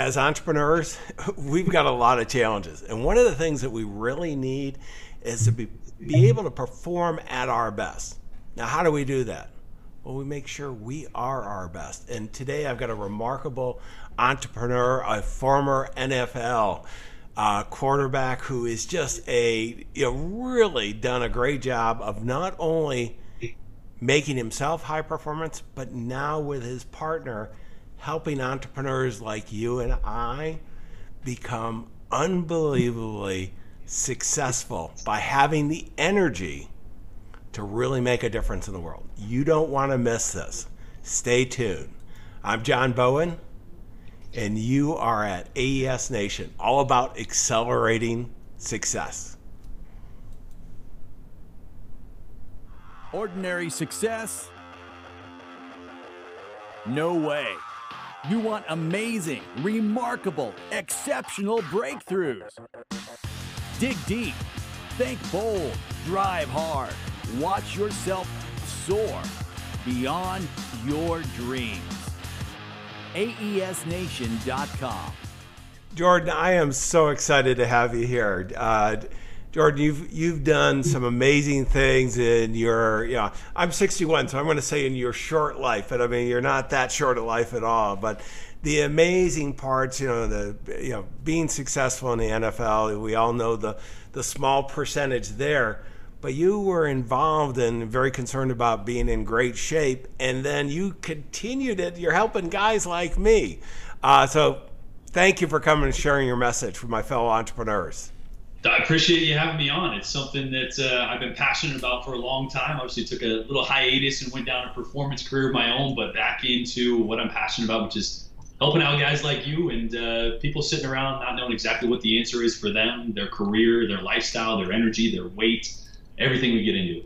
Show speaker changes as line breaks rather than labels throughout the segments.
as entrepreneurs, we've got a lot of challenges. And one of the things that we really need is to be, be able to perform at our best. Now, how do we do that? Well, we make sure we are our best. And today I've got a remarkable entrepreneur, a former NFL uh, quarterback who is just a, you know, really done a great job of not only making himself high performance, but now with his partner, helping entrepreneurs like you and I become unbelievably successful by having the energy to really make a difference in the world. You don't want to miss this. Stay tuned. I'm John Bowen, and you are at AES Nation, all about accelerating success.
Ordinary success? No way. You want amazing, remarkable, exceptional breakthroughs. Dig deep, think bold, drive hard Watch yourself soar beyond your dreams. AESNation.com.
Jordan, I am so excited to have you here. Uh, Jordan, you've you've done some amazing things in your yeah. I'm 61, so I'm going to say in your short life, but I mean you're not that short of life at all. But the amazing parts, you know, the you know being successful in the NFL, we all know the the small percentage there but you were involved and very concerned about being in great shape, and then you continued it. You're helping guys like me. Uh, so, thank you for coming and sharing your message with my fellow entrepreneurs.
I appreciate you having me on. It's something that uh, I've been passionate about for a long time. Obviously, took a little hiatus and went down a performance career of my own, but back into what I'm passionate about, which is helping out guys like you and uh, people sitting around not knowing exactly what the answer is for them, their career, their lifestyle, their energy, their weight everything we get into.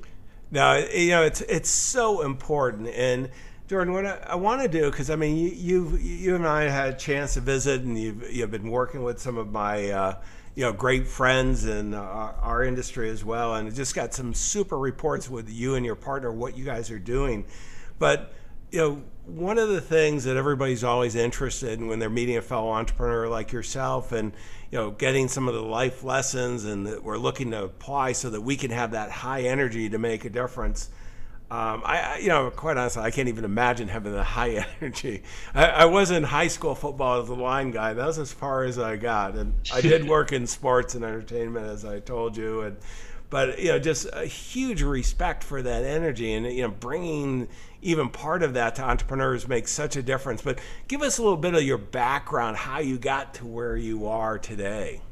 Now, you know, it's it's so important. And Jordan, what I, I want to do, because I mean, you, you you and I had a chance to visit, and you've you've been working with some of my. Uh, you know, great friends in uh, our industry as well, and just got some super reports with you and your partner what you guys are doing. But you know, one of the things that everybody's always interested in when they're meeting a fellow entrepreneur like yourself, and you know, getting some of the life lessons and that we're looking to apply so that we can have that high energy to make a difference. Um, I, you know, quite honestly, I can't even imagine having the high energy. I, I, was in high school football as a line guy. That was as far as I got, and I did work in sports and entertainment, as I told you, and but you know, just a huge respect for that energy, and you know, bringing even part of that to entrepreneurs makes such a difference. But give us a little bit of your background, how you got to where you are today.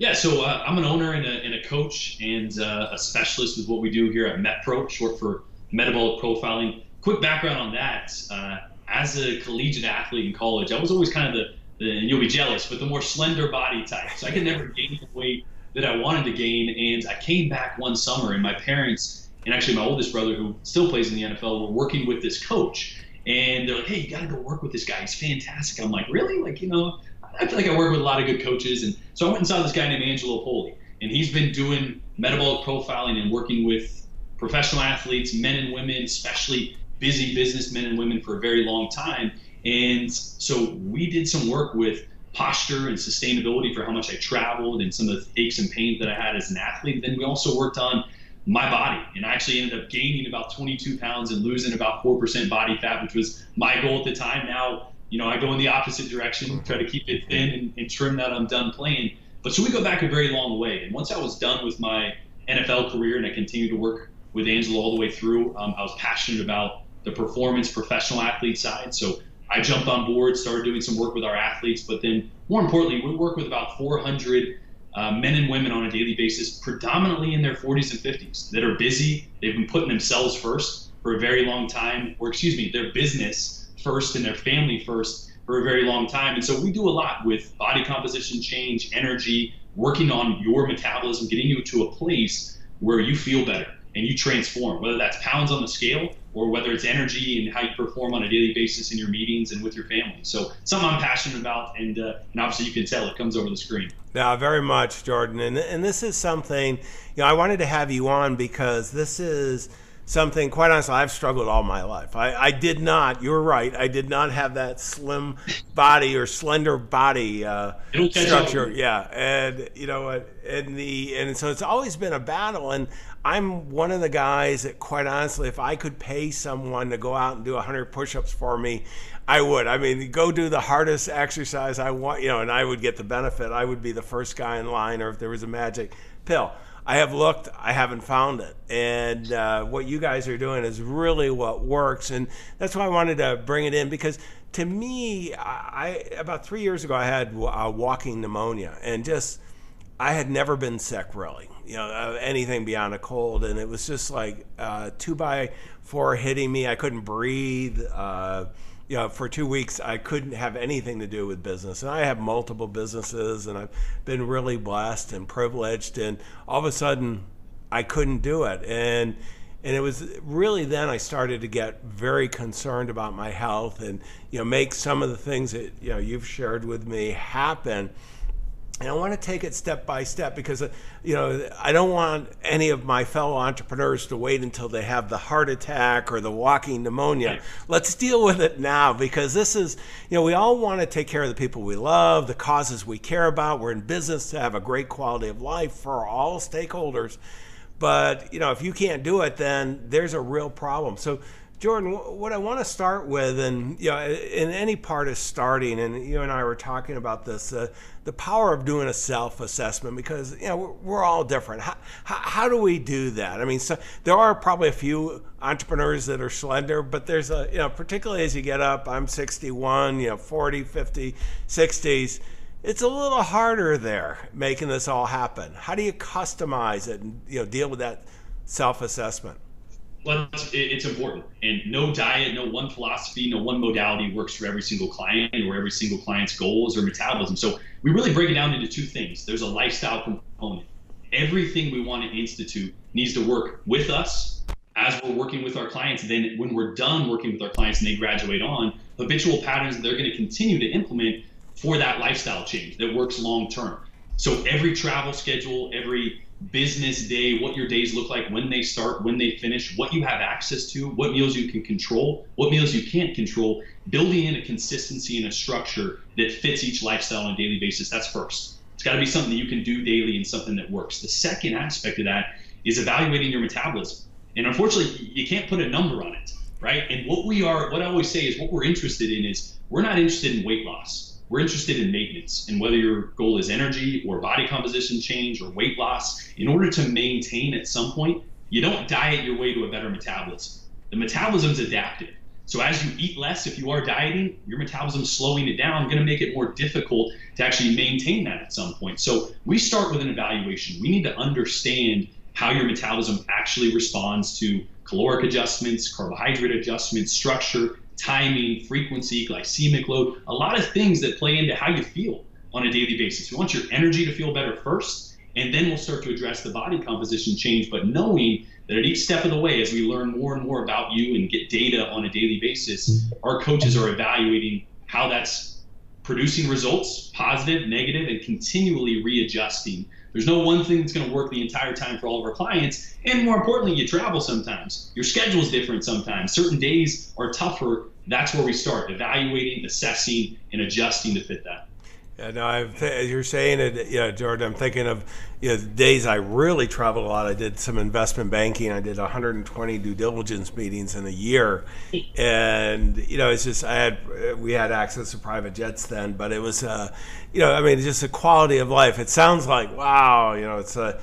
Yeah, so uh, I'm an owner and a, and a coach and uh, a specialist with what we do here at MetPro, short for metabolic profiling. Quick background on that. Uh, as a collegiate athlete in college, I was always kind of the, the, and you'll be jealous, but the more slender body type. So I could never gain the weight that I wanted to gain. And I came back one summer, and my parents and actually my oldest brother, who still plays in the NFL, were working with this coach. And they're like, hey, you got to go work with this guy. He's fantastic. I'm like, really? Like, you know, I feel like I work with a lot of good coaches. And so I went and saw this guy named Angelo Poli. And he's been doing metabolic profiling and working with professional athletes, men and women, especially busy businessmen and women for a very long time. And so we did some work with posture and sustainability for how much I traveled and some of the aches and pains that I had as an athlete. Then we also worked on my body and I actually ended up gaining about 22 pounds and losing about 4% body fat, which was my goal at the time. Now, you know, I go in the opposite direction, try to keep it thin and, and trim that I'm done playing. But so we go back a very long way. And once I was done with my NFL career and I continued to work with Angelo all the way through, um, I was passionate about the performance professional athlete side. So I jumped on board, started doing some work with our athletes, but then more importantly, we work with about 400 uh, men and women on a daily basis, predominantly in their 40s and 50s, that are busy. They've been putting themselves first for a very long time, or excuse me, their business first and their family first for a very long time. And so we do a lot with body composition change, energy, working on your metabolism, getting you to a place where you feel better and you transform, whether that's pounds on the scale or whether it's energy and how you perform on a daily basis in your meetings and with your family. So something I'm passionate about, and uh, and obviously you can tell it comes over the screen.
Yeah, very much, Jordan. And and this is something you know I wanted to have you on because this is something, quite honestly, I've struggled all my life. I, I did not, you're right, I did not have that slim body or slender body uh, structure. Yeah. And, you know, and the, and so it's always been a battle. And I'm one of the guys that, quite honestly, if I could pay someone to go out and do 100 push ups for me, I would. I mean, go do the hardest exercise I want, you know, and I would get the benefit. I would be the first guy in line, or if there was a magic pill. I have looked, I haven't found it. And uh, what you guys are doing is really what works. And that's why I wanted to bring it in because to me, I about three years ago, I had uh, walking pneumonia and just, I had never been sick really, you know, uh, anything beyond a cold. And it was just like uh, two by four hitting me. I couldn't breathe. You know, for two weeks, I couldn't have anything to do with business. And I have multiple businesses, and I've been really blessed and privileged. And all of a sudden, I couldn't do it. And and it was really then I started to get very concerned about my health and you know make some of the things that you know you've shared with me happen and I want to take it step by step because, uh, you know, I don't want any of my fellow entrepreneurs to wait until they have the heart attack or the walking pneumonia. Let's deal with it now because this is, you know, we all want to take care of the people we love, the causes we care about. We're in business to have a great quality of life for all stakeholders. But, you know, if you can't do it, then there's a real problem. So, Jordan, what I want to start with, and you know, in any part of starting, and you and I were talking about this, uh, the power of doing a self-assessment because you know we're, we're all different. How, how, how, do we do that? I mean, so there are probably a few entrepreneurs that are slender, but there's a you know, particularly as you get up, I'm 61, you know, 40, 50, 60s. It's a little harder there making this all happen. How do you customize it and you know deal with that self-assessment?
Well, it's, important. And no diet, no one philosophy, no one modality works for every single client or every single client's goals or metabolism. So we really break it down into two things. There's a lifestyle component. Everything we want to institute needs to work with us as we're working with our clients. Then when we're done working with our clients and they graduate on, habitual patterns they're going to continue to implement for that lifestyle change that works long term. So every travel schedule, every business day, what your days look like, when they start, when they finish, what you have access to, what meals you can control, what meals you can't control, building in a consistency and a structure that fits each lifestyle on a daily basis. That's first. It's got to be something that you can do daily and something that works. The second aspect of that is evaluating your metabolism. And unfortunately, you can't put a number on it, right? And what we are, what I always say is what we're interested in is we're not interested in weight loss we're interested in maintenance and whether your goal is energy or body composition change or weight loss. In order to maintain at some point, you don't diet your way to a better metabolism. The metabolism's adaptive. So as you eat less, if you are dieting, your metabolism's slowing it down, going to make it more difficult to actually maintain that at some point. So we start with an evaluation. We need to understand how your metabolism actually responds to caloric adjustments, carbohydrate adjustments, structure, timing, frequency, glycemic load, a lot of things that play into how you feel on a daily basis. We want your energy to feel better first, and then we'll start to address the body composition change. But knowing that at each step of the way, as we learn more and more about you and get data on a daily basis, our coaches are evaluating how that's producing results, positive, negative, and continually readjusting. There's no one thing that's going to work the entire time for all of our clients. And more importantly, you travel sometimes. Your schedule is different sometimes. Certain days are tougher that's where we start evaluating, assessing, and adjusting to fit that.
No, I'm th- you're saying it, yeah, Jordan. I'm thinking of you know, days I really traveled a lot. I did some investment banking. I did 120 due diligence meetings in a year, and you know, it's just I had we had access to private jets then, but it was, uh, you know, I mean, just a quality of life. It sounds like wow, you know, it's a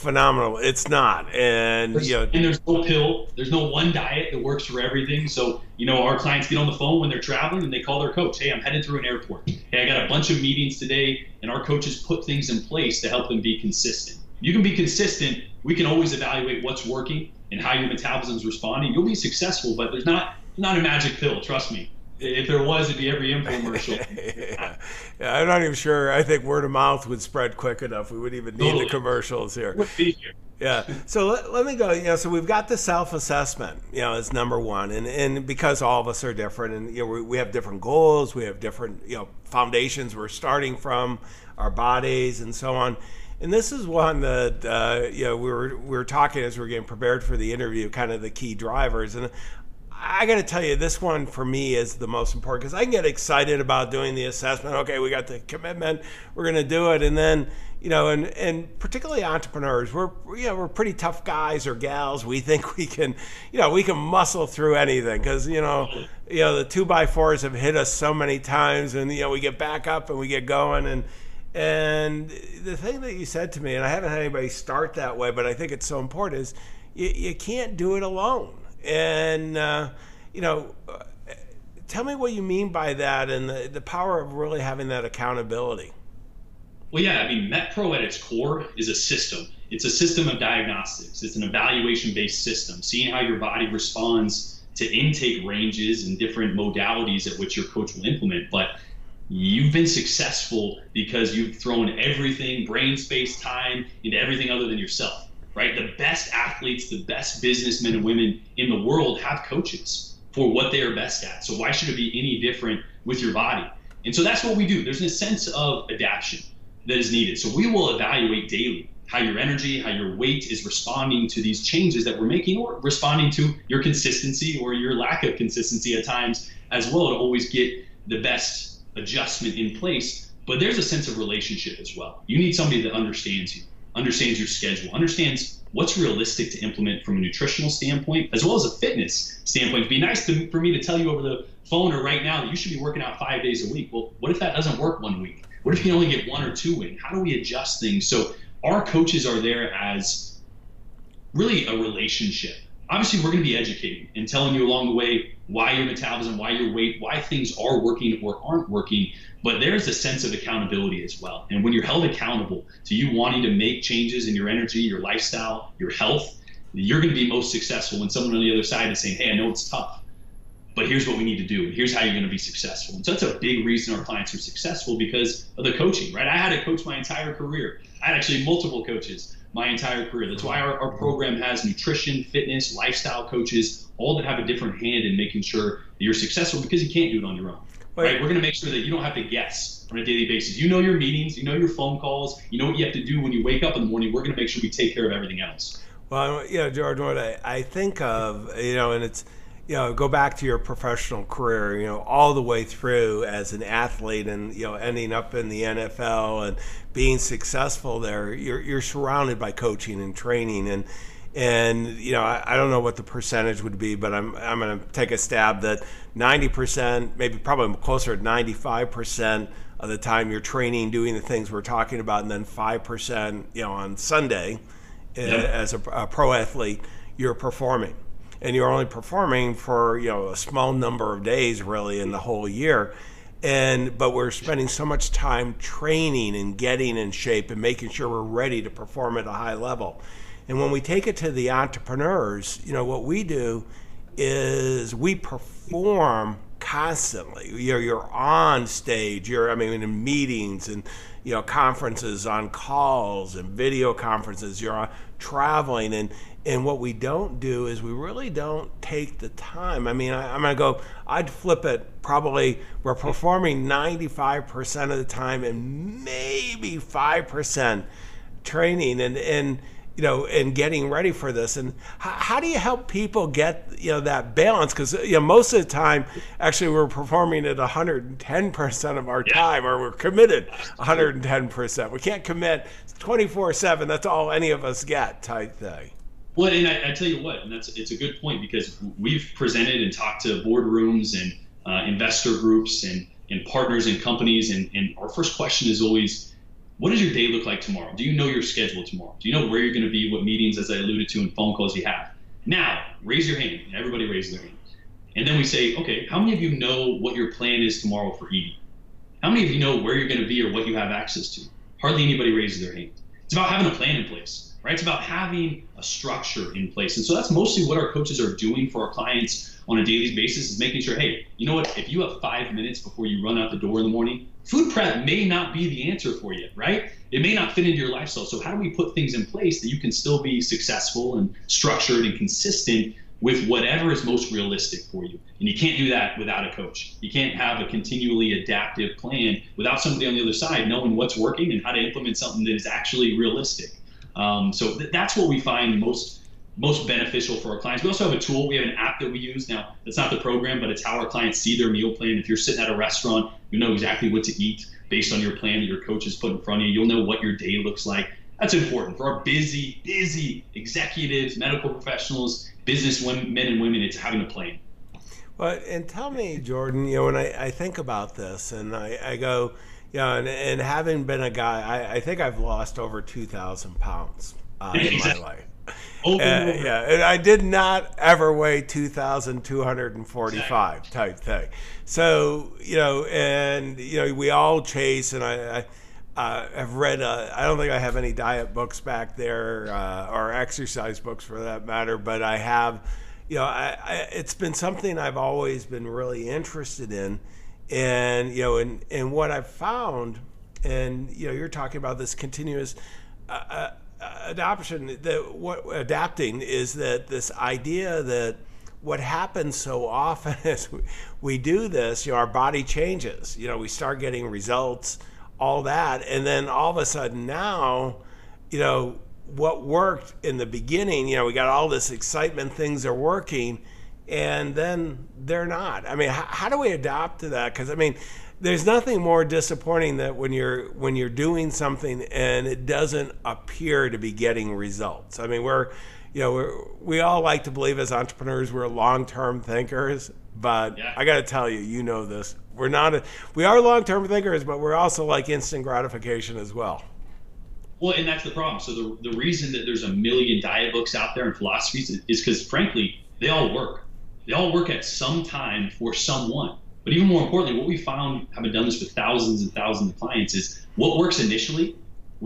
phenomenal. It's not, and
there's,
you know,
and there's no pill. There's no one diet that works for everything. So you know, our clients get on the phone when they're traveling and they call their coach. Hey, I'm headed through an airport. Hey, I got a bunch of meetings today, and our coaches put things in place to help them be consistent. You can be consistent. We can always evaluate what's working and how your metabolism's responding. You'll be successful, but there's not not a magic pill. Trust me if there was, it'd be every infomercial.
yeah. yeah. I'm not even sure. I think word of mouth would spread quick enough. We wouldn't even need totally. the commercials here.
here.
Yeah. So let, let me go. You know, so we've got the self-assessment. You know, as number one, and and because all of us are different, and you know, we, we have different goals, we have different you know foundations we're starting from, our bodies, and so on. and this is one that uh, you know we were we were talking as we were getting prepared for the interview, kind of the key drivers, and I got to tell you, this one for me is the most important because I can get excited about doing the assessment. Okay, we got the commitment, we're going to do it, and then you know, and and particularly entrepreneurs, we're you know we're pretty tough guys or gals. We think we can, you know, we can muscle through anything because you know, you know the two by fours have hit us so many times, and you know we get back up and we get going and. And the thing that you said to me, and I haven't had anybody start that way, but I think it's so important, is you, you can't do it alone. And, uh, you know, uh, tell me what you mean by that and the, the power of really having that accountability.
Well, yeah, I mean, MetPro at its core is a system. It's a system of diagnostics. It's an evaluation-based system, seeing how your body responds to intake ranges and different modalities at which your coach will implement. But you've been successful because you've thrown everything, brain, space, time, into everything other than yourself right? The best athletes, the best businessmen and women in the world have coaches for what they are best at. So why should it be any different with your body? And so that's what we do. There's a sense of adaptation that is needed. So we will evaluate daily how your energy, how your weight is responding to these changes that we're making, or responding to your consistency or your lack of consistency at times as well to always get the best adjustment in place. But there's a sense of relationship as well. You need somebody that understands you understands your schedule, understands what's realistic to implement from a nutritional standpoint as well as a fitness standpoint. It'd be nice to, for me to tell you over the phone or right now that you should be working out five days a week. Well, what if that doesn't work one week? What if you only get one or two in? How do we adjust things? So our coaches are there as really a relationship. Obviously, we're going to be educating and telling you along the way why your metabolism, why your weight, why things are working or aren't working but there's a sense of accountability as well. And when you're held accountable to you wanting to make changes in your energy, your lifestyle, your health, you're going to be most successful when someone on the other side is saying, Hey, I know it's tough, but here's what we need to do. And here's how you're going to be successful. And so that's a big reason our clients are successful because of the coaching, right? I had a coach my entire career. I had actually multiple coaches my entire career. That's why our, our program has nutrition, fitness, lifestyle coaches, all that have a different hand in making sure that you're successful because you can't do it on your own right? We're going to make sure that you don't have to guess on a daily basis. You know your meetings, you know your phone calls, you know what you have to do when you wake up in the morning. We're going to make sure we take care of everything else.
Well, you know, George, what I, I think of, you know, and it's, you know, go back to your professional career, you know, all the way through as an athlete and, you know, ending up in the NFL and being successful there, you're, you're surrounded by coaching and training. And, and you know I, I, don't know what the percentage would be, but I'm I'm going to take a stab that 90%, maybe probably closer to 95% of the time you're training, doing the things we're talking about, and then 5%, you know, on Sunday uh, yep. as a, a pro athlete, you're performing, and you're only performing for you know a small number of days really in the whole year and but we're spending so much time training and getting in shape and making sure we're ready to perform at a high level and when we take it to the entrepreneurs, you know, what we do is we perform constantly. You're, you're on stage, you're, I mean, in meetings and, you know, conferences, on calls and video conferences, you're traveling. And, and what we don't do is we really don't take the time. I mean, I, am going to go, I'd flip it probably, we're performing 95% of the time and maybe 5% training. And, and, you know, and getting ready for this. And how, how do you help people get, you know, that balance? Because, you know, most of the time, actually, we're performing at 110% of our time, or we're committed 110%. We can't commit 24 7. That's all any of us get, type thing.
Well, and I, I, tell you what, and that's it's a good point because we've presented and talked to boardrooms and uh, investor groups and, and partners and companies, and, and our first question is always, what does your day look like tomorrow? Do you know your schedule tomorrow? Do you know where you're going to be, what meetings, as I alluded to, and phone calls you have? Now, raise your hand. Everybody raises their hand. And then we say, okay, how many of you know what your plan is tomorrow for eating? How many of you know where you're going to be or what you have access to? Hardly anybody raises their hand. It's about having a plan in place, right? It's about having a structure in place. And so that's mostly what our coaches are doing for our clients on a daily basis is making sure, hey, you know what? If you have five minutes before you run out the door in the morning, food prep may not be the answer for you, right? It may not fit into your lifestyle. So how do we put things in place that you can still be successful and structured and consistent, with whatever is most realistic for you. And you can't do that without a coach. You can't have a continually adaptive plan without somebody on the other side knowing what's working and how to implement something that is actually realistic. Um, so th- that's what we find most most beneficial for our clients. We also have a tool. We have an app that we use now. It's not the program, but it's how our clients see their meal plan. If you're sitting at a restaurant, you know exactly what to eat based on your plan that your coach has put in front of you. You'll know what your day looks like. That's important for our busy, busy executives, medical professionals, business women, men and women. It's having a plan.
Well, and tell me, Jordan, you know, when I, I think about this and I, I go, know, and, and having been a guy, I, I think I've lost over 2,000 pounds uh, in my life.
Over and
Uh, yeah, and I did not ever weigh 2,245 type thing. So, you know, and, you know, we all chase, and I, I uh, have read, uh, I don't think I have any diet books back there uh, or exercise books for that matter, but I have, you know, I, I, it's been something I've always been really interested in. And, you know, and, and what I've found, and, you know, you're talking about this continuous, uh, uh, adoption that what adapting is that this idea that what happens so often is we, we do this you know our body changes you know we start getting results all that. And then all of a sudden now you know what worked in the beginning you know we got all this excitement things are working and then they're not i mean how, how do we adapt to that because i mean there's nothing more disappointing that when you're when you're doing something and it doesn't appear to be getting results. I mean, we're you know we're, we all like to believe as entrepreneurs we're long-term thinkers, but
Yeah.
I got to tell you, you know this. We're not. A, we are long-term thinkers, but we're also like instant gratification as well.
Well, and that's the problem. So the, the reason that there's a million diet books out there and philosophies is because, frankly, they all work. They all work at some time for someone. But even more importantly, what we found, having done this with thousands and thousands of clients, is what works initially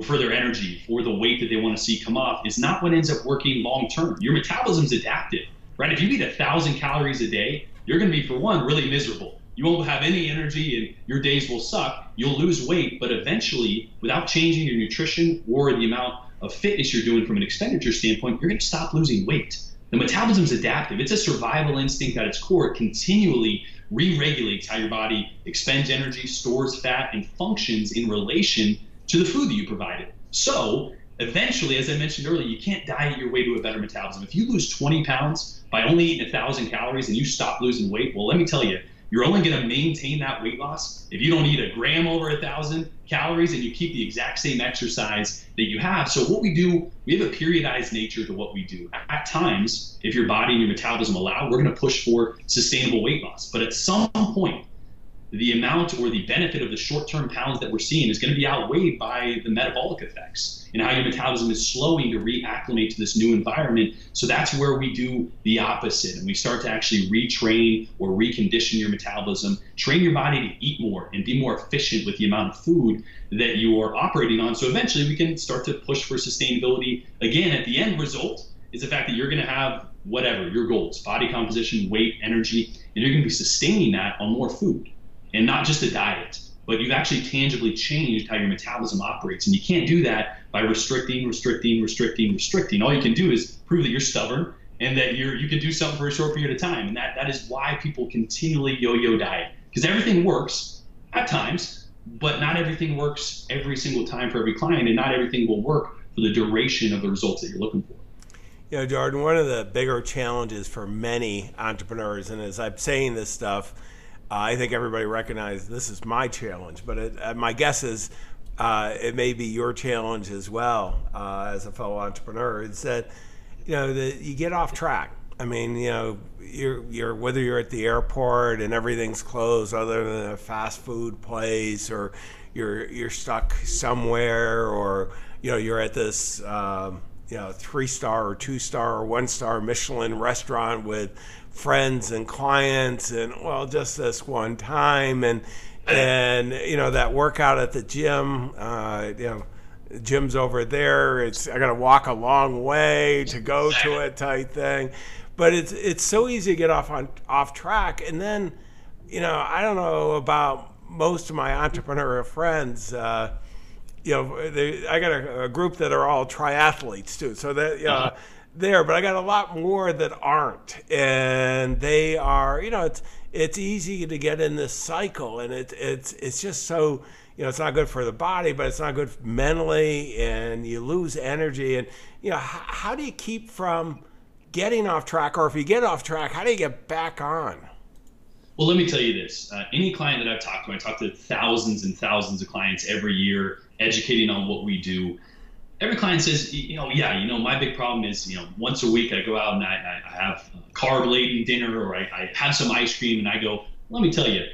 for their energy, for the weight that they want to see come off, is not what ends up working long term. Your metabolism's adaptive, right? If you eat a thousand calories a day, you're going to be, for one, really miserable. You won't have any energy and your days will suck. You'll lose weight, but eventually, without changing your nutrition or the amount of fitness you're doing from an expenditure standpoint, you're going to stop losing weight. The metabolism is adaptive. It's a survival instinct at its core. It continually re-regulates how your body expends energy, stores fat, and functions in relation to the food that you provided. So eventually, as I mentioned earlier, you can't diet your way to a better metabolism. If you lose 20 pounds by only eating a thousand calories and you stop losing weight, well, let me tell you, you're only going to maintain that weight loss if you don't eat a gram over a thousand calories and you keep the exact same exercise that you have. So what we do, we have a periodized nature to what we do. At times, if your body and your metabolism allow, we're going to push for sustainable weight loss. But at some point, the amount or the benefit of the short-term pounds that we're seeing is going to be outweighed by the metabolic effects and how your metabolism is slowing to reacclimate to this new environment. So that's where we do the opposite and we start to actually retrain or recondition your metabolism, train your body to eat more and be more efficient with the amount of food that you are operating on. So eventually we can start to push for sustainability. Again, at the end result is the fact that you're going to have whatever your goals, body composition, weight, energy, and you're going to be sustaining that on more food and not just a diet, but you've actually tangibly changed how your metabolism operates. And you can't do that by restricting, restricting, restricting, restricting. All you can do is prove that you're stubborn and that you're you can do something for a short period of time. And that that is why people continually yo-yo diet because everything works at times, but not everything works every single time for every client, and not everything will work for the duration of the results that you're looking for.
You know, Jordan, one of the bigger challenges for many entrepreneurs, and as I'm saying this stuff, I think everybody recognizes this is my challenge, but it, uh, my guess is uh, it may be your challenge as well uh, as a fellow entrepreneur. Is that you know that you get off track. I mean, you know, you're you're whether you're at the airport and everything's closed other than a fast food place, or you're you're stuck somewhere, or you know you're at this. Um, you know, three star or two star or one star Michelin restaurant with friends and clients, and well, just this one time, and and you know that workout at the gym, uh, you know, gym's over there. It's I got to walk a long way to go to it, type thing. But it's it's so easy to get off on off track, and then, you know, I don't know about most of my entrepreneurial friends. Uh, you know, they, I got a, a, group that are all triathletes too. So that you know, there, but I got a lot more that aren't, and they are. You know, it's it's easy to get in this cycle, and it's it's it's just so you know it's not good for the body, but it's not good mentally, and you lose energy. And you know, how, how do you keep from getting off track, or if you get off track, how do you get back on?
Well, let me tell you this. Uh, any client that I've talked to, I talk to thousands and thousands of clients every year, educating on what we do every client says, you know, yeah, you know, my big problem is, you know, once a week I go out and I, I have carb laden dinner or I, I have some ice cream and I go, let me tell you,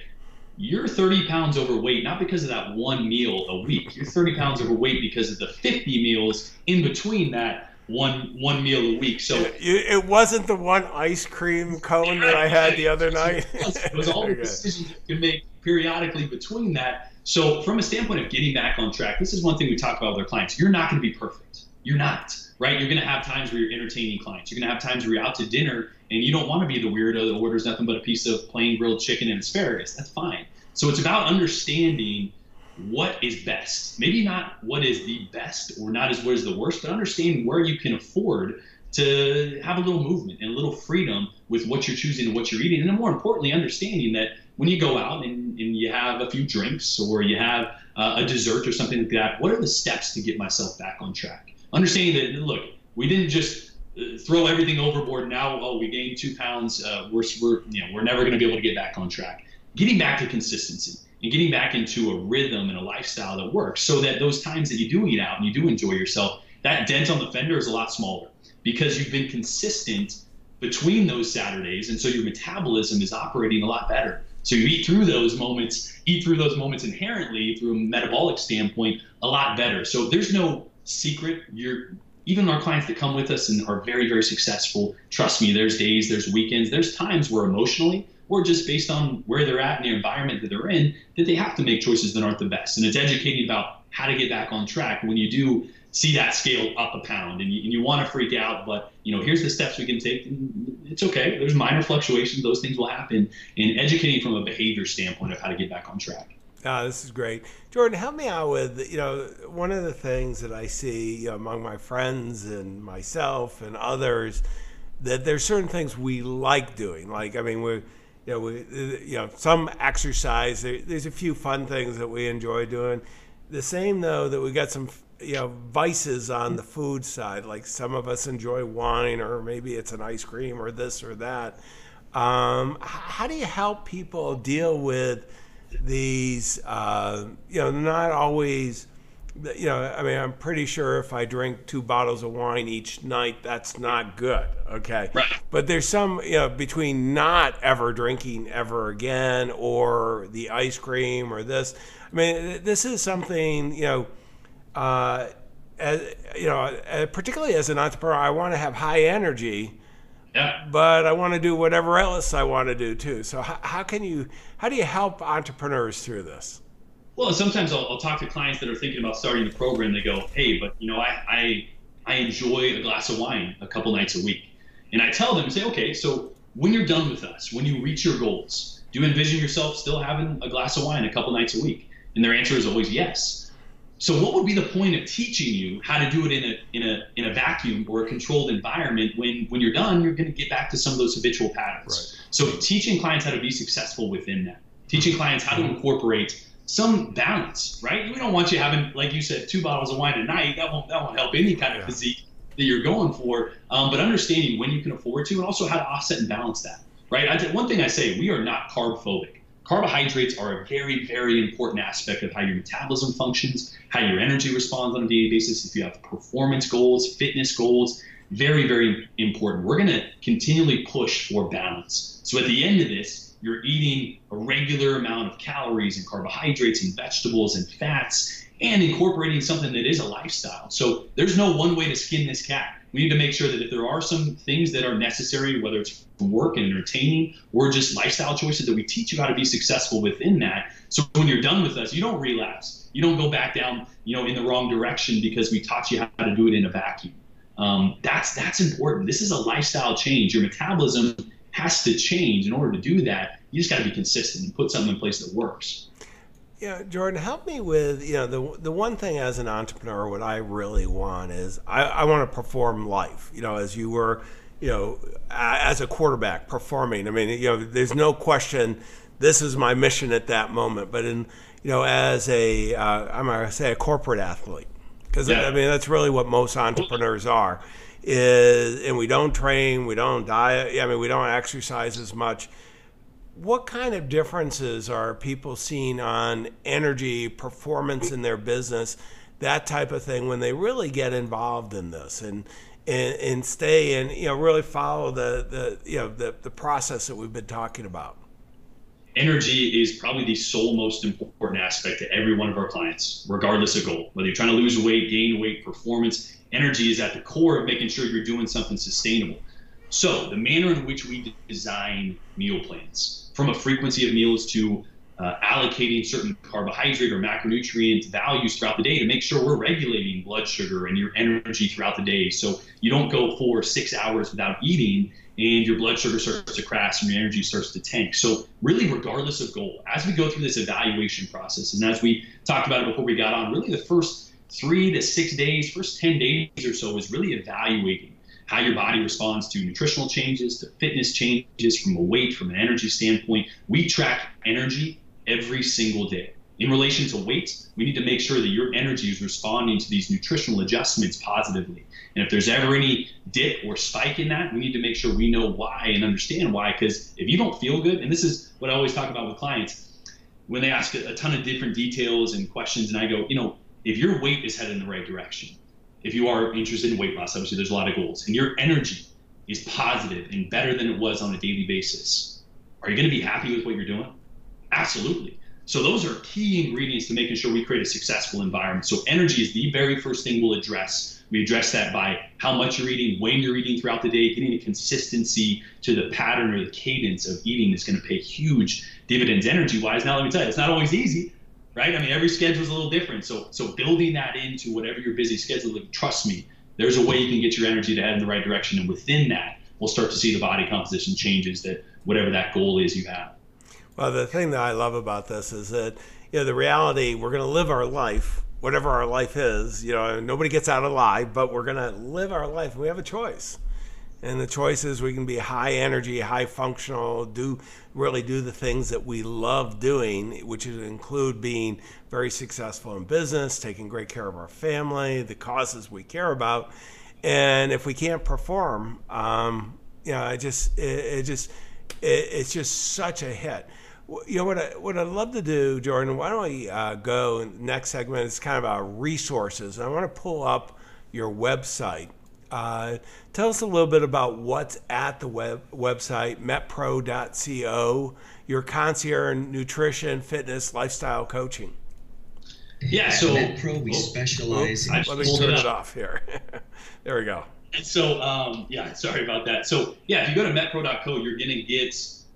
you're 30 pounds overweight, not because of that one meal a week. You're 30 pounds overweight because of the 50 meals in between that one one meal a week. So
it, it wasn't the one ice cream cone that I had the other night.
it was, it was all the decisions you can make periodically between that so, from a standpoint of getting back on track, this is one thing we talk about with our clients. You're not going to be perfect. You're not, right? You're going to have times where you're entertaining clients. You're going to have times where you're out to dinner and you don't want to be the weirdo that orders nothing but a piece of plain grilled chicken and asparagus. That's fine. So, it's about understanding what is best. Maybe not what is the best or not as what is the worst, but understanding where you can afford to have a little movement and a little freedom with what you're choosing and what you're eating. And then more importantly, understanding that when you go out and, and you have a few drinks or you have uh, a dessert or something like that, what are the steps to get myself back on track? Understanding that, look, we didn't just uh, throw everything overboard. Now, oh, we gained two pounds. Uh, we're, we're, you know, we're never going to be able to get back on track. Getting back to consistency and getting back into a rhythm and a lifestyle that works so that those times that you do eat out and you do enjoy yourself, that dent on the fender is a lot smaller because you've been consistent between those Saturdays. And so your metabolism is operating a lot better. So you eat through those moments, eat through those moments inherently through a metabolic standpoint a lot better. So there's no secret. You're even our clients that come with us and are very, very successful. Trust me, there's days, there's weekends, there's times where emotionally or just based on where they're at and the environment that they're in, that they have to make choices that aren't the best. And it's educating about how to get back on track when you do see that scale up a pound and you, and you want to freak out but you know here's the steps we can take it's okay there's minor fluctuations those things will happen and educating from a behavior standpoint of how to get back on track
Oh, this is great. Jordan, help me out with, you know, one of the things that I see among my friends and myself and others that there's certain things we like doing. Like, I mean, we, you know, we, you know, some exercise. There, there's a few fun things that we enjoy doing. The same though that we got some you know vices on the food side. Like some of us enjoy wine, or maybe it's an ice cream, or this or that. Um, how do you help people deal with these? Uh, you know, not always. You know, I mean, I'm pretty sure if I drink two bottles of wine each night, that's not good. Okay.
Right.
But there's some, you know, between not ever drinking ever again or the ice cream or this. I mean, this is something, you know, uh, as, you know, uh, particularly as an entrepreneur, I want to have high energy.
Yeah.
But I want to do whatever else I want to do too. So how, how can you how do you help entrepreneurs through this?
Well, sometimes I'll, I'll, talk to clients that are thinking about starting the program. They go, "Hey, but you know, I, I I enjoy a glass of wine a couple nights a week," and I tell them, "Say, okay, so when you're done with us, when you reach your goals, do you envision yourself still having a glass of wine a couple nights a week?" And their answer is always yes. So what would be the point of teaching you how to do it in a in a in a vacuum or a controlled environment when when you're done you're going to get back to some of those habitual patterns. Right. So teaching clients how to be successful within that. Teaching clients how to mm-hmm. incorporate some balance, right? We don't want you having like you said two bottles of wine a night. That won't that won't help any kind of yeah. physique that you're going for. Um, but understanding when you can afford to and also how to offset and balance that, right? I, one thing I say, we are not carb phobic Carbohydrates are a very, very important aspect of how your metabolism functions, how your energy responds on a daily basis. If you have performance goals, fitness goals, very, very important. We're going to continually push for balance. So at the end of this, you're eating a regular amount of calories and carbohydrates and vegetables and fats and incorporating something that is a lifestyle. So there's no one way to skin this cat. We need to make sure that if there are some things that are necessary, whether it's work and entertaining or just lifestyle choices, that we teach you how to be successful within that. So when you're done with us, you don't relapse. You don't go back down, you know, in the wrong direction because we taught you how to do it in a vacuum. Um, that's that's important. This is a lifestyle change. Your metabolism has to change in order to do that. You just got to be consistent and put something in place that works.
Yeah, Jordan, help me with you know the the one thing as an entrepreneur, what I really want is I, I want to perform life. You know, as you were, you know, as a quarterback performing. I mean, you know, there's no question. This is my mission at that moment. But in you know, as a uh, I'm gonna say a corporate athlete, because yeah. I mean that's really what most entrepreneurs are. Is and we don't train, we don't diet. I mean, we don't exercise as much what kind of differences are people seeing on energy, performance in their business, that type of thing when they really get involved in this and and, and stay and you know really follow the, the you know the, the process that we've been talking about?
Energy is probably the sole most important aspect to every one of our clients, regardless of goal. Whether you're trying to lose weight, gain weight, performance, energy is at the core of making sure you're doing something sustainable. So, the manner in which we design meal plans, from a frequency of meals to uh, allocating certain carbohydrate or macronutrient values throughout the day to make sure we're regulating blood sugar and your energy throughout the day. So you don't go for six hours without eating and your blood sugar starts to crash and your energy starts to tank. So really, regardless of goal, as we go through this evaluation process, and as we talked about it before we got on, really the first three to six days, first 10 days or so is really evaluating how your body responds to nutritional changes, to fitness changes, from a weight, from an energy standpoint. We track energy every single day. In relation to weight, we need to make sure that your energy is responding to these nutritional adjustments positively. And if there's ever any dip or spike in that, we need to make sure we know why and understand why. Because if you don't feel good, and this is what I always talk about with clients, when they ask a ton of different details and questions, and I go, you know, if your weight is headed in the right direction, if you are interested in weight loss, obviously there's a lot of goals, and your energy is positive and better than it was on a daily basis, are you going to be happy with what you're doing? Absolutely. So those are key ingredients to making sure we create a successful environment. So energy is the very first thing we'll address. We address that by how much you're eating, when you're eating throughout the day, getting a consistency to the pattern or the cadence of eating is going to pay huge dividends energy wise. Now let me tell you, it's not always easy right? I mean, every schedule is a little different. So, so building that into whatever your busy schedule, like, trust me, there's a way you can get your energy to head in the right direction, and within that, we'll start to see the body composition changes that whatever that goal is you have.
Well, the thing that I love about this is that you know the reality we're going to live our life, whatever our life is. You know, nobody gets out alive, but we're going to live our life. We have a choice and the choice is we can be high energy high functional do really do the things that we love doing which would include being very successful in business taking great care of our family the causes we care about and if we can't perform um, you know it just it, it just it, it's just such a hit you know what I what I'd love to do, Jordan. Why don't we uh, go next segment? It's kind of our resources. I want to pull up your website uh, tell us a little bit about what's at the web website, metpro.co, your concierge nutrition, fitness, lifestyle coaching.
Yeah, so
at MetPro, we oh, specialize.
Oh, let me turn it, it off here. there we go.
And so, um, yeah, sorry about that. So, yeah, if you go to metpro.co, you're going to get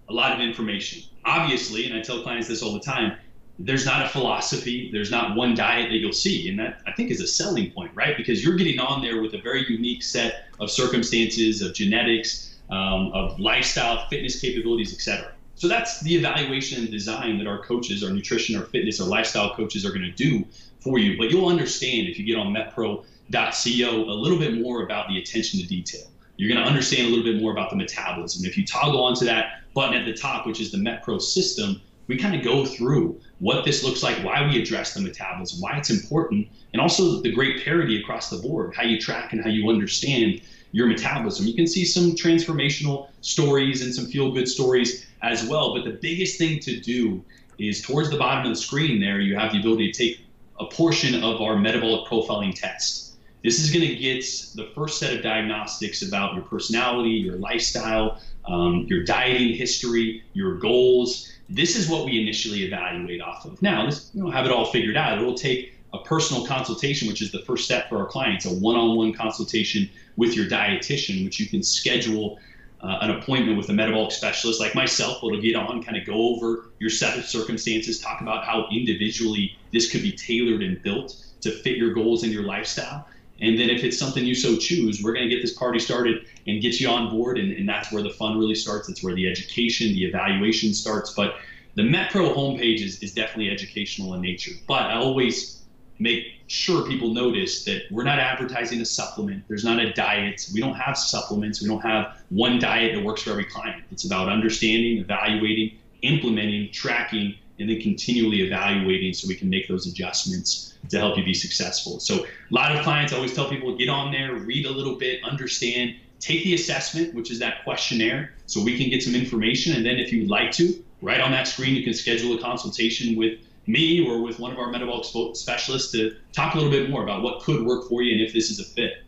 a lot of information. Obviously, and I tell clients this all the time, there's not a philosophy, there's not one diet that you'll see. And that I think is a selling point, right? Because you're getting on there with a very unique set of circumstances, of genetics, um, of lifestyle, fitness capabilities, etc. So that's the evaluation and design that our coaches, our nutrition, our fitness, our lifestyle coaches are going to do for you. But you'll understand if you get on metpro.co a little bit more about the attention to detail. You're going to understand a little bit more about the metabolism. If you toggle onto that button at the top, which is the MetPro system, we kind of go through what this looks like, why we address the metabolism, why it's important, and also the great parity across the board, how you track and how you understand your metabolism. You can see some transformational stories and some feel good stories as well. But the biggest thing to do is towards the bottom of the screen there, you have the ability to take a portion of our metabolic profiling test. This is going to get the first set of diagnostics about your personality, your lifestyle, um, your dieting history, your goals this is what we initially evaluate off of. Now, this, you know, have it all figured out. It will take a personal consultation, which is the first step for our clients, a one-on-one consultation with your dietitian, which you can schedule uh, an appointment with a metabolic specialist like myself. It'll get on, kind of go over your set of circumstances, talk about how individually this could be tailored and built to fit your goals and your lifestyle. And then if it's something you so choose, we're going to get this party started and get you on board. And, and that's where the fun really starts. That's where the education, the evaluation starts. But the MetPro homepage is, is definitely educational in nature, but I always make sure people notice that we're not advertising a supplement. There's not a diet. We don't have supplements. We don't have one diet that works for every client. It's about understanding, evaluating, implementing, tracking, and then continually evaluating so we can make those adjustments to help you be successful. So a lot of clients always tell people get on there, read a little bit, understand, take the assessment, which is that questionnaire, so we can get some information. And then if you'd like to, right on that screen, you can schedule a consultation with me or with one of our metabolic specialists to talk a little bit more about what could work for you and if this is a fit.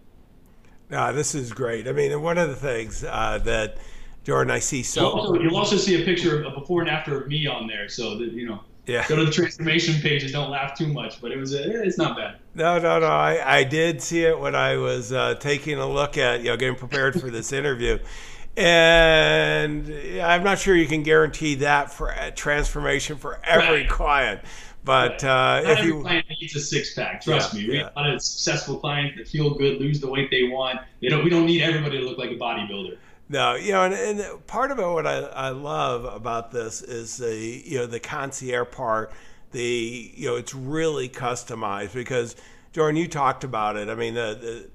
No, this is great. I mean, one of the things uh, that Jordan, I see so.
You'll also, you'll also, see a picture of a before and after of me on there, so that you know. Yeah. Go to the transformation page and don't laugh too much, but it was a, it's not bad.
No, no, no. I, I did see it when I was uh, taking a look at you know getting prepared for this interview, and I'm not sure you can guarantee that for transformation for every right. client. But uh,
if every you client needs a six pack, trust yeah, me. We yeah. have a lot of successful clients that feel good, lose the weight they want. You know, we don't need everybody to look like a bodybuilder.
No, you know, and, and part of it, what I, I love about this is the you know the concierge part. The you know it's really customized because Jordan, you talked about it. I mean, the, the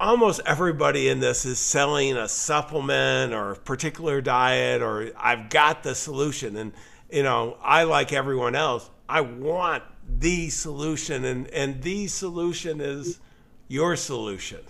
almost everybody in this is selling a supplement or a particular diet or I've got the solution and you know I like everyone else I want the solution and and the solution is your solution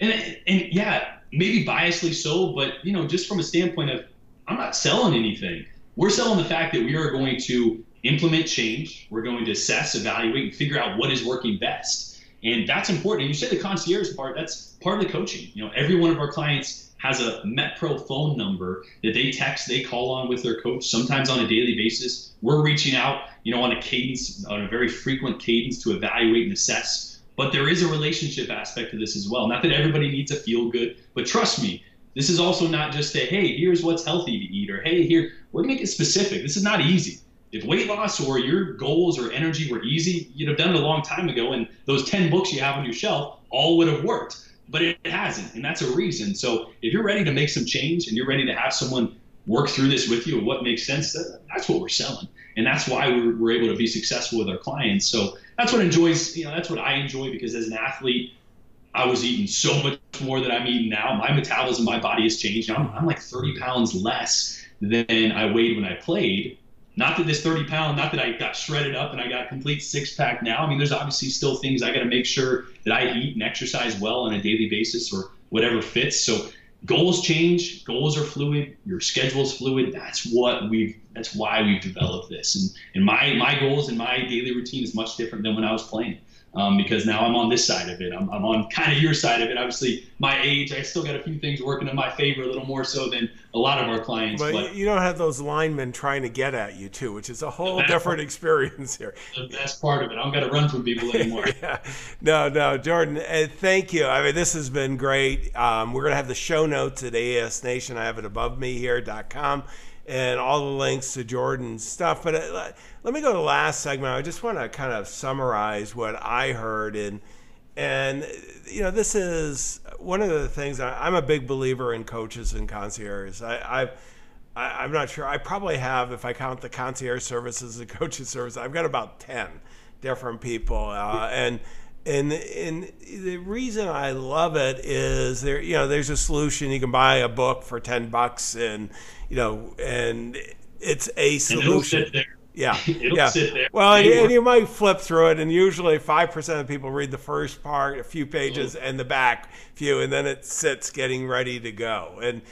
and and yeah maybe biasly so, but you know, just from a standpoint of I'm not selling anything. We're selling the fact that we are going to implement change. We're going to assess, evaluate, and figure out what is working best. And that's important. And you said the concierge part, that's part of the coaching. You know, every one of our clients has a MetPro phone number that they text, they call on with their coach, sometimes on a daily basis. We're reaching out, you know, on a cadence, on a very frequent cadence to evaluate and assess but there is a relationship aspect to this as well. Not that everybody needs a feel good, but trust me, this is also not just a hey, here's what's healthy to eat, or hey, here, we're gonna make it specific. This is not easy. If weight loss or your goals or energy were easy, you'd have done it a long time ago, and those 10 books you have on your shelf all would have worked. But it hasn't, and that's a reason. So if you're ready to make some change and you're ready to have someone work through this with you and what makes sense, that's what we're selling. And that's why we're able to be successful with our clients. So that's what enjoys, you know, that's what I enjoy because as an athlete, I was eating so much more than I'm eating now. My metabolism, my body has changed. I'm, I'm like 30 pounds less than I weighed when I played. Not that this 30 pound, not that I got shredded up and I got a complete six pack now. I mean, there's obviously still things I got to make sure that I eat and exercise well on a daily basis or whatever fits. So goals change, goals are fluid, your schedule's fluid. That's what we've that's why we've developed this. And and my my goals and my daily routine is much different than when I was playing um, because now I'm on this side of it. I'm, I'm on kind of your side of it. Obviously, my age, I still got a few things working in my favor a little more so than a lot of our clients.
But, but you don't have those linemen trying to get at you too, which is a whole different part, experience here.
The best part of it. I don't got to run from people anymore.
yeah. No, no, Jordan. Uh, thank you. I mean, this has been great. Um, we're gonna have the show notes at AES Nation. I have it above me here.com and all the links to Jordan's stuff. But uh, let me go to the last segment. I just want to kind of summarize what I heard and and you know this is one of the things I, am a big believer in coaches and concierges. I, I've I, am not sure. I probably have, if I count the concierge services and coaches service, I've got about ten different people, uh, and and and the reason I love it is there. You know, there's a solution. You can buy a book for ten bucks, and you know, and it's a solution. Yeah, yeah. Well, and, and, you might flip through it, and usually five percent of people read the first part, a few pages, and the back few, and then it sits getting ready to go. And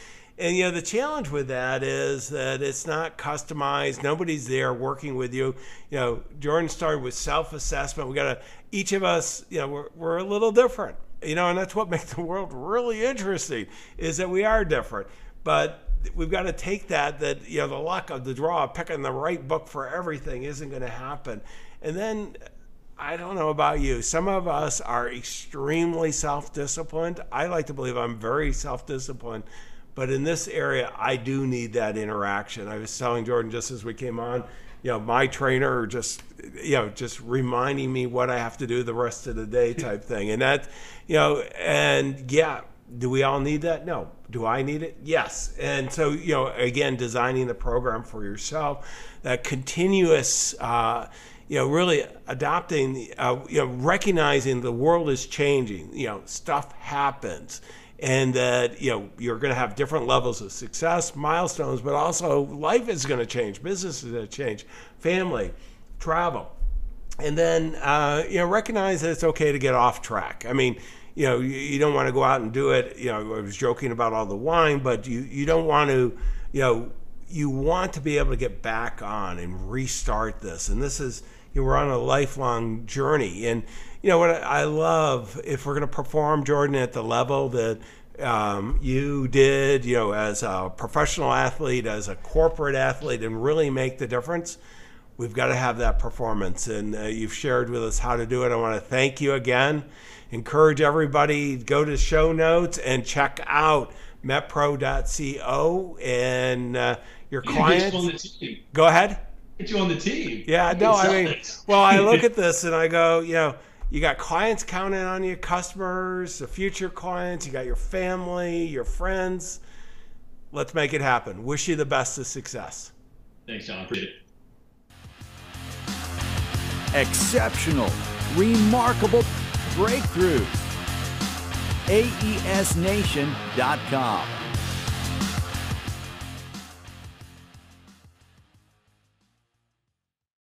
and you know the challenge with that is that it's not customized. Nobody's there working with you. You know, Jordan started with self-assessment. We got to each of us. You know, we're we're a little different. You know, and that's what makes the world really interesting is that we are different. But we've got to take that that you know the luck of the draw picking the right book for everything isn't going to happen and then i don't know about you some of us are extremely self-disciplined i like to believe i'm very self-disciplined but in this area i do need that interaction i was telling jordan just as we came on you know my trainer just you know just reminding me what i have to do the rest of the day type thing and that you know and yeah do we all need that no Do I need it? Yes. And so, you know, again, designing the program for yourself, that continuous, uh, you know, really adopting, uh, you know, recognizing the world is changing. You know, stuff happens, and that you know you're going to have different levels of success, milestones, but also life is going to change, business is going to change, family, travel, and then uh, you know recognize that it's okay to get off track. I mean you know, you, you don't want to go out and do it. You know, I was joking about all the wine, but you, you don't want to, you know, you want to be able to get back on and restart this. And this is, you know, we're on a lifelong journey. And, you know, what I love, if we're going to perform, Jordan, at the level that um, you did, you know, as a professional athlete, as a corporate athlete, and really make the difference, we've got to have that performance. And uh, you've shared with us how to do it. I want to thank you again encourage everybody go to show notes and check out metpro.co and uh, your clients. Go ahead.
Get you on the team.
Yeah, no, I mean, well, I look at this and I go, you know, you got clients counting on you, customers, the future clients, you got your family, your friends. Let's make it happen. Wish you the best of success.
Thanks, John. Appreciate it.
Exceptional, remarkable breakthrough. AESNation.com.